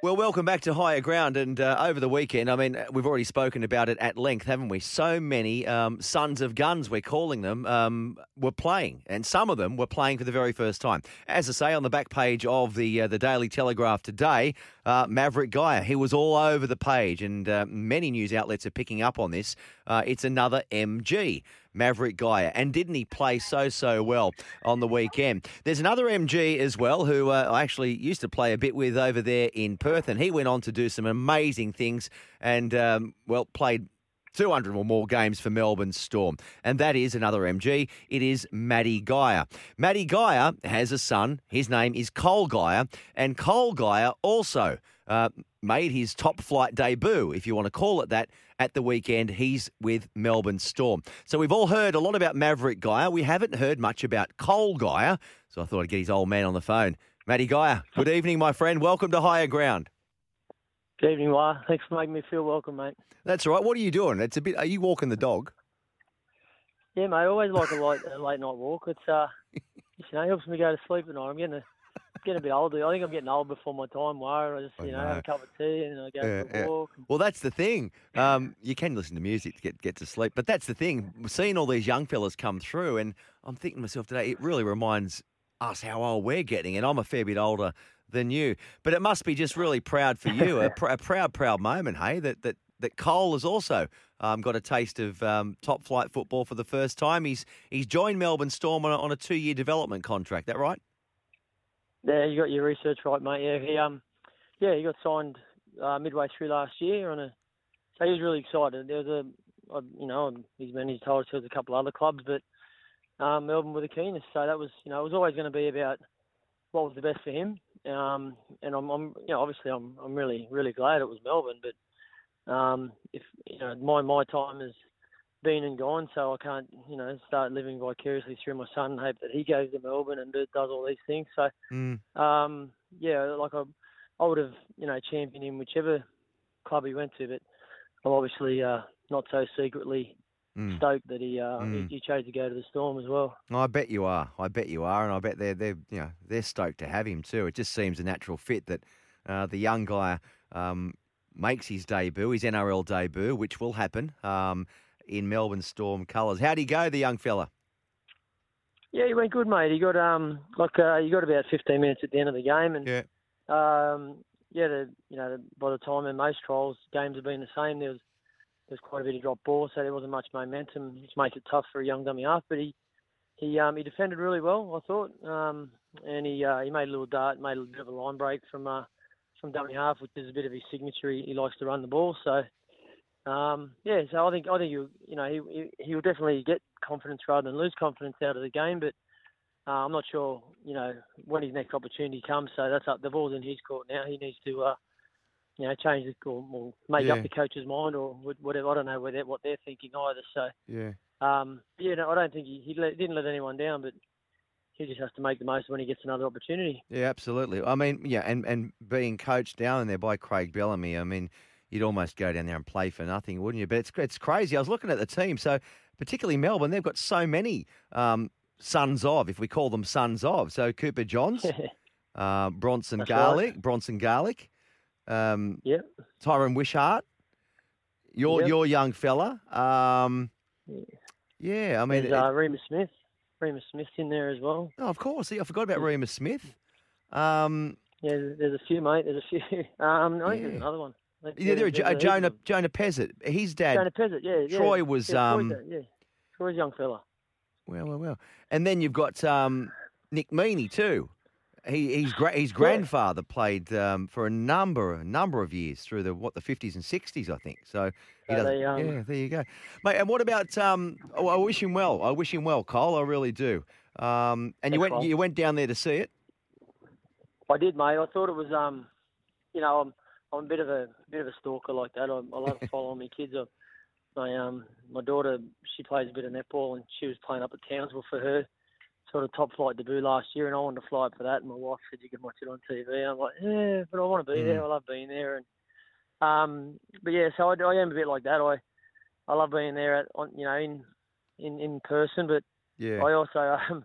Well, welcome back to Higher Ground. And uh, over the weekend, I mean, we've already spoken about it at length, haven't we? So many um, sons of guns, we're calling them, um, were playing, and some of them were playing for the very first time. As I say, on the back page of the uh, the Daily Telegraph today, uh, Maverick Geyer, he was all over the page, and uh, many news outlets are picking up on this. Uh, it's another MG. Maverick Geyer. And didn't he play so, so well on the weekend? There's another MG as well who uh, I actually used to play a bit with over there in Perth, and he went on to do some amazing things and, um, well, played 200 or more games for Melbourne Storm. And that is another MG. It is Matty Geyer. Matty Geyer has a son. His name is Cole Geyer. And Cole Geyer also uh, made his top flight debut, if you want to call it that, at the weekend. He's with Melbourne Storm. So we've all heard a lot about Maverick Geyer. We haven't heard much about Cole Geyer. So I thought I'd get his old man on the phone. Matty Geyer, good evening, my friend. Welcome to Higher Ground. Good evening, Wah. Thanks for making me feel welcome, mate. That's all right. What are you doing? It's a bit. Are you walking the dog? Yeah, mate. I always like a late, a late night walk. It's uh, you know, helps me go to sleep at night. I'm getting a, getting a bit older. I think I'm getting old before my time. Wah. I just I you know, know. have a cup of tea and I go Yeah, for a yeah. walk. Well, that's the thing. Um, you can listen to music to get get to sleep, but that's the thing. Seeing all these young fellas come through, and I'm thinking to myself today, it really reminds us how old we're getting, and I'm a fair bit older than you. But it must be just really proud for you, a, pr- a proud, proud moment, hey, that that that Cole has also um, got a taste of um, top flight football for the first time. He's he's joined Melbourne Storm on a, on a two year development contract. That right? Yeah, you got your research right, mate. Yeah, he um, yeah, he got signed uh, midway through last year on a. So he was really excited. There was a, you know, his manager told us there was a couple of other clubs, but um, Melbourne were the keenest. So that was, you know, it was always going to be about what was the best for him. Um, and I'm, I'm, you know, obviously I'm, I'm really, really glad it was Melbourne. But um, if you know, my my time has been and gone, so I can't, you know, start living vicariously through my son and hope that he goes to Melbourne and does all these things. So Mm. um, yeah, like I, I would have, you know, championed him whichever club he went to, but I'm obviously uh, not so secretly Mm. stoked that he, uh, Mm. he he chose to go to the Storm as well. I bet you are. I bet you are, and I bet they're they're you know they're stoked to have him too. It just seems a natural fit that uh, the young guy um, makes his debut, his NRL debut, which will happen um, in Melbourne Storm colours. How'd he go, the young fella? Yeah, he went good, mate. He got um like uh, he got about 15 minutes at the end of the game, and Yeah. um yeah, the, you know, the, by the time in most trials games have been the same, there was there's quite a bit of drop ball, so there wasn't much momentum, which makes it tough for a young dummy half. But he he um he defended really well, I thought, um and he uh, he made a little dart, made a little bit of a line break from uh from dummy half, which is a bit of his signature. He, he likes to run the ball, so. Um, yeah, so I think I think you you know he he he'll definitely get confidence rather than lose confidence out of the game, but uh, I'm not sure you know when his next opportunity comes. So that's up. The ball's in his court now. He needs to uh, you know change the or, or make Yeah. up the coach's mind or whatever. I don't know whether what they're thinking either. So Yeah. um, yeah, no, I don't think he, he let, didn't let anyone down, but he just has to make the most when he gets another opportunity. Yeah, absolutely. I mean, yeah, and, and being coached down there by Craig Bellamy, I mean, you'd almost go down there and play for nothing, wouldn't you? But it's it's crazy. I was looking at the team, so particularly Melbourne, they've got so many um, sons of, if we call them sons of. So Cooper Johns, uh, Bronson That's Garlick, Bronson Garlick, um, Yep. Tyran Wishart, your Yep. your young fella. Um, yeah, I mean, uh, Remus Smith. Remus Smith's in there as well. oh, of course. See, I forgot about Remus Smith. Um, Yeah, there's, a few, mate. There's a few. Um, I think Yeah. there's another one. Yeah, there, there's uh, a Jonah. Jonah Pezet. His dad Jonah Pezet, yeah, yeah. Troy was, yeah, Troy's um, a- yeah, Troy's young fella. Well, well, well. And then you've got um, Nick Meaney too. He, he's gra- his grandfather played um, for a number a number of years through the what the fifties and sixties, I think. So, he So they, um, yeah, there you go, mate. And what about? Um, oh, I wish him well. I wish him well, Cole. I really do. Um, and you went you went down there to see it. I did, mate. I thought it was, um, you know, I'm I'm a bit of a bit of a stalker like that. I, I love following my kids. I, my um my daughter she plays a bit of netball and she was playing up at Townsville for her sort of top flight debut last year and I wanted to fly for that and my wife said you can watch it on TV. I'm like yeah, but I want to be Mm. there. I love being there and um but yeah, so I, I am a bit like that. I I love being there at on you know in in in person, but Yeah. I also um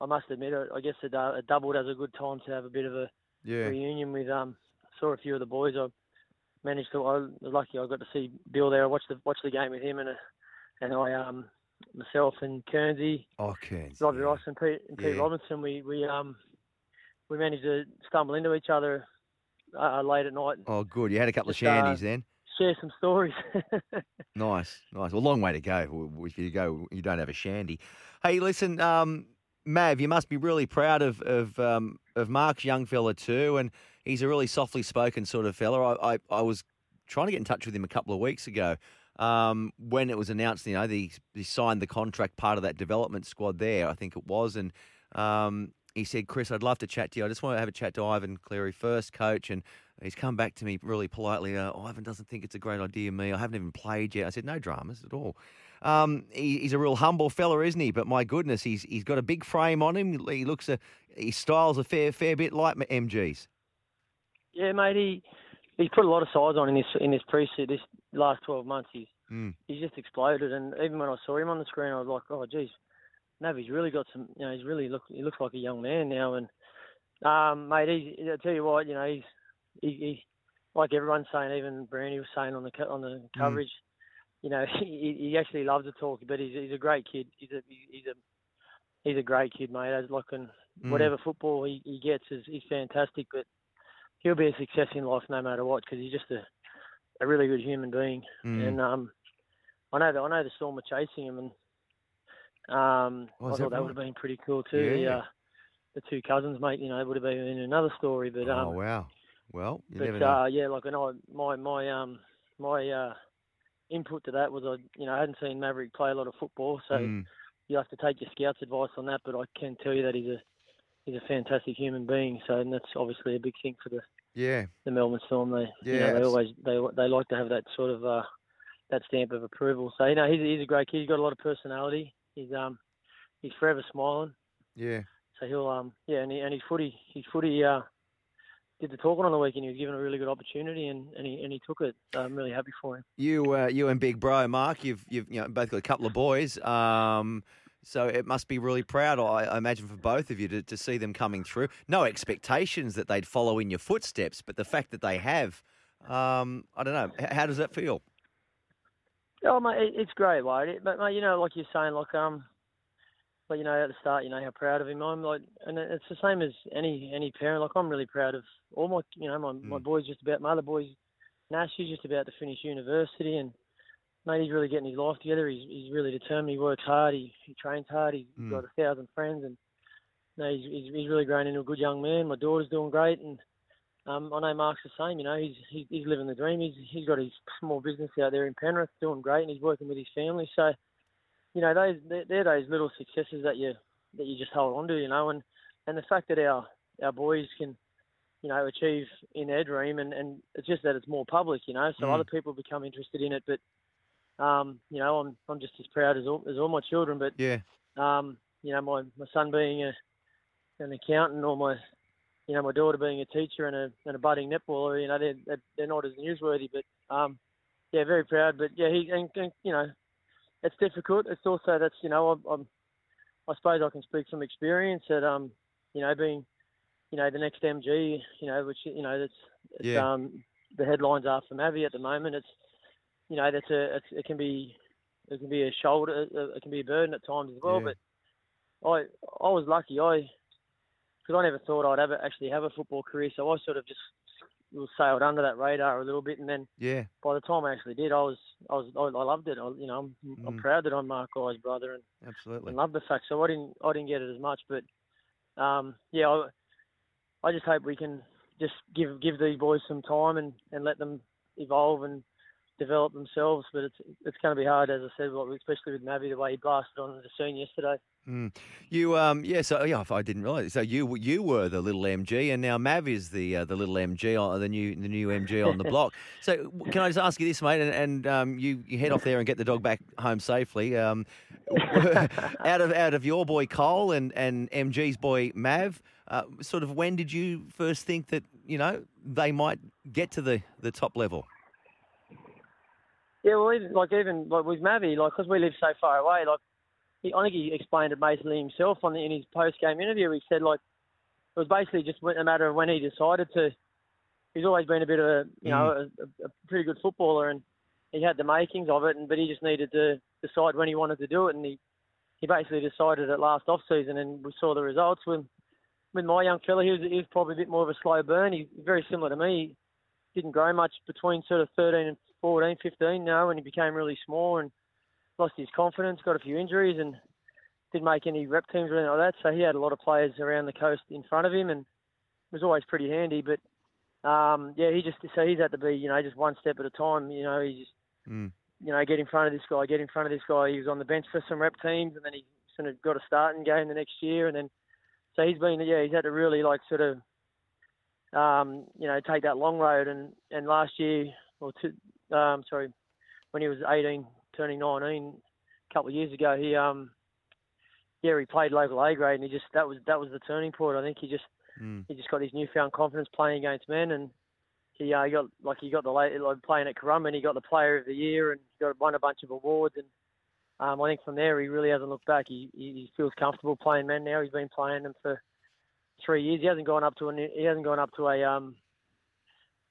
I must admit I I guess it, uh, it doubled as a good time to have a bit of a Yeah. reunion with um saw a few of the boys. I managed to. I was lucky. I got to see Bill there. I watched the watched the game with him and uh, and I um myself and Kernsey, Oh, Cairns. Robbie yeah. Ross and Pete and Pete Yeah. Robinson. We we um we managed to stumble into each other uh, late at night. Oh, good. You had a couple Just, of uh, shandies then. Share some stories. Nice, nice. Well, long way to go. If you go, you don't have a shandy. Hey, listen, um, Mav, you must be really proud of of um, of Mark's young fella too, and he's a really softly spoken sort of fella. I, I, I was trying to get in touch with him a couple of weeks ago um, when it was announced. You know, he, he signed the contract, part of that development squad there. I think it was, and um, he said, "Chris, I'd love to chat to you. I just want to have a chat to Ivan Cleary first, coach." And he's come back to me really politely. Uh, Ivan doesn't think it's a great idea. Me, I haven't even played yet. I said, "No dramas at all." Um, he, he's a real humble fella, isn't he? But my goodness, he's he's got a big frame on him. He looks a his style's a fair fair bit like MG's. yeah, mate. He he's put a lot of size on in this in this pre this last twelve months. He's Mm. he's just exploded. And even when I saw him on the screen, I was like, oh, geez, Navy's really got some. You know, he's really look. He looks like a young man now. And um, mate, he's. I tell you what, you know, he's he, he like everyone's saying. Even Brandy was saying on the on the coverage. You know, he, he actually loves to talk, but he's he's a great kid. He's a he's a he's a great kid, mate. As like and Mm. whatever football he, he gets is he's fantastic. But he'll be a success in life no matter what because he's just a a really good human being. Mm. And um, I know that I know the Storm are chasing him, and um, Oh, I is that thought that would have been pretty cool too. The, Yeah. uh, the two cousins, mate, you know, it would have been in another story. But um, oh wow. Well, but uh, yeah, like I know my my um my uh input to that was I you know I hadn't seen Maverick play a lot of football, so Mm. you have to take your scouts' advice on that. But I can tell you that he's a he's a fantastic human being. So and that's obviously a big thing for the Yeah. the Melbourne Storm. They you Yeah, know, they always they they like to have that sort of uh, that stamp of approval. So you know he's he's a great kid. He's got a lot of personality. He's um he's forever smiling. Yeah. So he'll um yeah and he, and his footy his footy uh did the talking on the weekend. He was given a really good opportunity and, and he and he took it. So I'm really happy for him. You, uh, you and Big Bro Mark, you've you've you know, both got a couple of boys. Um, so it must be really proud, I, I imagine, for both of you to, to see them coming through. No expectations that they'd follow in your footsteps, but the fact that they have, um, I don't know. How does that feel? Oh mate, it's great, it, but mate, you know, like you're saying, like um, like you know, at the start, you know how proud of him I'm. Like, and it's the same as any any parent. Like, I'm really proud of all my, you know, my my Mm. boys. Just about my other boys, Nash, he's just about to finish university, and mate, he's really getting his life together. He's he's really determined. He works hard. He he trains hard. He's Mm. got a thousand friends, and you know, he's, he's he's really grown into a good young man. My daughter's doing great, and um, I know Mark's the same. You know, he's he's, he's living the dream. He's he's got his small business out there in Penrith, doing great, and he's working with his family. So, you know, those they're, they're those little successes that you that you just hold on to. You know, and and the fact that our our boys can, you know, achieve in their dream, and and it's just that it's more public. You know, so Mm. other people become interested in it, but. Um, you know, I'm I'm just as proud as all as all my children, but Yeah. um, you know, my, my son being a, an accountant or my, you know, my daughter being a teacher and a, and a budding netballer, you know, they're, they're, they're not as newsworthy, but, um, yeah, very proud. But yeah, he, and, and you know, it's difficult. It's also, that's, you know, I'm, I'm, I suppose I can speak from experience that, um, you know, being, you know, the next MG, you know, which, you know, that's, it's, Yeah. um, the headlines are for Avi at the moment. It's, you know, that's a, it's, it can be, it can be a shoulder, it can be a burden at times as well, Yeah. but I I was lucky. I because I never thought I'd ever actually have a football career, so I sort of just was sailed under that radar a little bit, and then Yeah. by the time I actually did, I was I was I, I loved it. I, you know, I'm I'm Mm. proud that I'm Mark Geyer's brother, and, Absolutely. and love the fact. So I didn't I didn't get it as much, but um, yeah, I, I just hope we can just give give these boys some time and, and let them evolve and develop themselves. But it's it's going to be hard, as I said, especially with Mavi the way he blasted on the scene yesterday. Mm. You, um, yeah. So yeah, I didn't realise. So you you were the little MG, and now Mav is the uh, the little MG on the new the new MG on the block. So can I just ask you this, mate? And, and um, you you head off there and get the dog back home safely. Um, out of out of your boy Cole and and MG's boy Mav, uh, sort of when did you first think that you know they might get to the the top level? Yeah, well, even, like even like with Mavi, like because we live so far away, like he, I think he explained it basically himself on the, in his post game interview. He said like it was basically just a matter of when he decided to. He's always been a bit of a you know mm. a, a pretty good footballer, and he had the makings of it, and but he just needed to decide when he wanted to do it, and he he basically decided it last off season, and we saw the results with with my young fella. He was, he was probably a bit more of a slow burn. He's very similar to me. He didn't grow much between sort of 13 and 14, 15 now, and he became really small and lost his confidence, got a few injuries, and didn't make any rep teams or anything like that. So he had a lot of players around the coast in front of him, and was always pretty handy. But um, yeah, he just so he's had to be you know just one step at a time. You know, he just mm. you know get in front of this guy, get in front of this guy. He was on the bench for some rep teams, and then he sort of got a starting game the next year, and then so he's been yeah he's had to really like sort of um, you know take that long road. And and last year or two, um, sorry, when he was 18, turning 19, a couple of years ago, he um yeah he played local A grade, and he just that was that was the turning point. I think he just mm. he just got his newfound confidence playing against men, and he, uh, he got like he got the late like playing at Currumbin, he got the Player of the Year, and got won a bunch of awards, and um, I think from there he really hasn't looked back. He, he feels comfortable playing men now. He's been playing them for three years. He hasn't gone up to an, he hasn't gone up to a um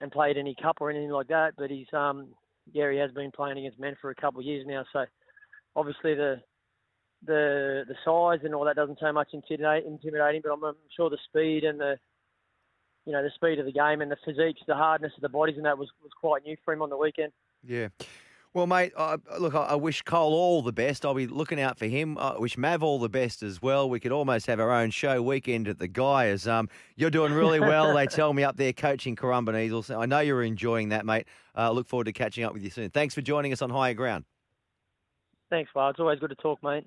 and played any cup or anything like that, but he's um yeah, he has been playing against men for a couple of years now. So obviously the the the size and all that doesn't so much intimidate, intimidating, but I'm, I'm sure the speed and the you know the speed of the game and the physiques, the hardness of the bodies, and that was was quite new for him on the weekend. Yeah. Well, mate, uh, look, I, I, wish Cole all the best. I'll be looking out for him. I wish Mav all the best as well. We could almost have our own show weekend at the Geyers. Um, you're doing really well. they tell me up there coaching Currumbin Eagles. I know you're enjoying that, mate. Uh, look forward to catching up with you soon. Thanks for joining us on Higher Ground. Thanks, Well, It's always good to talk, mate.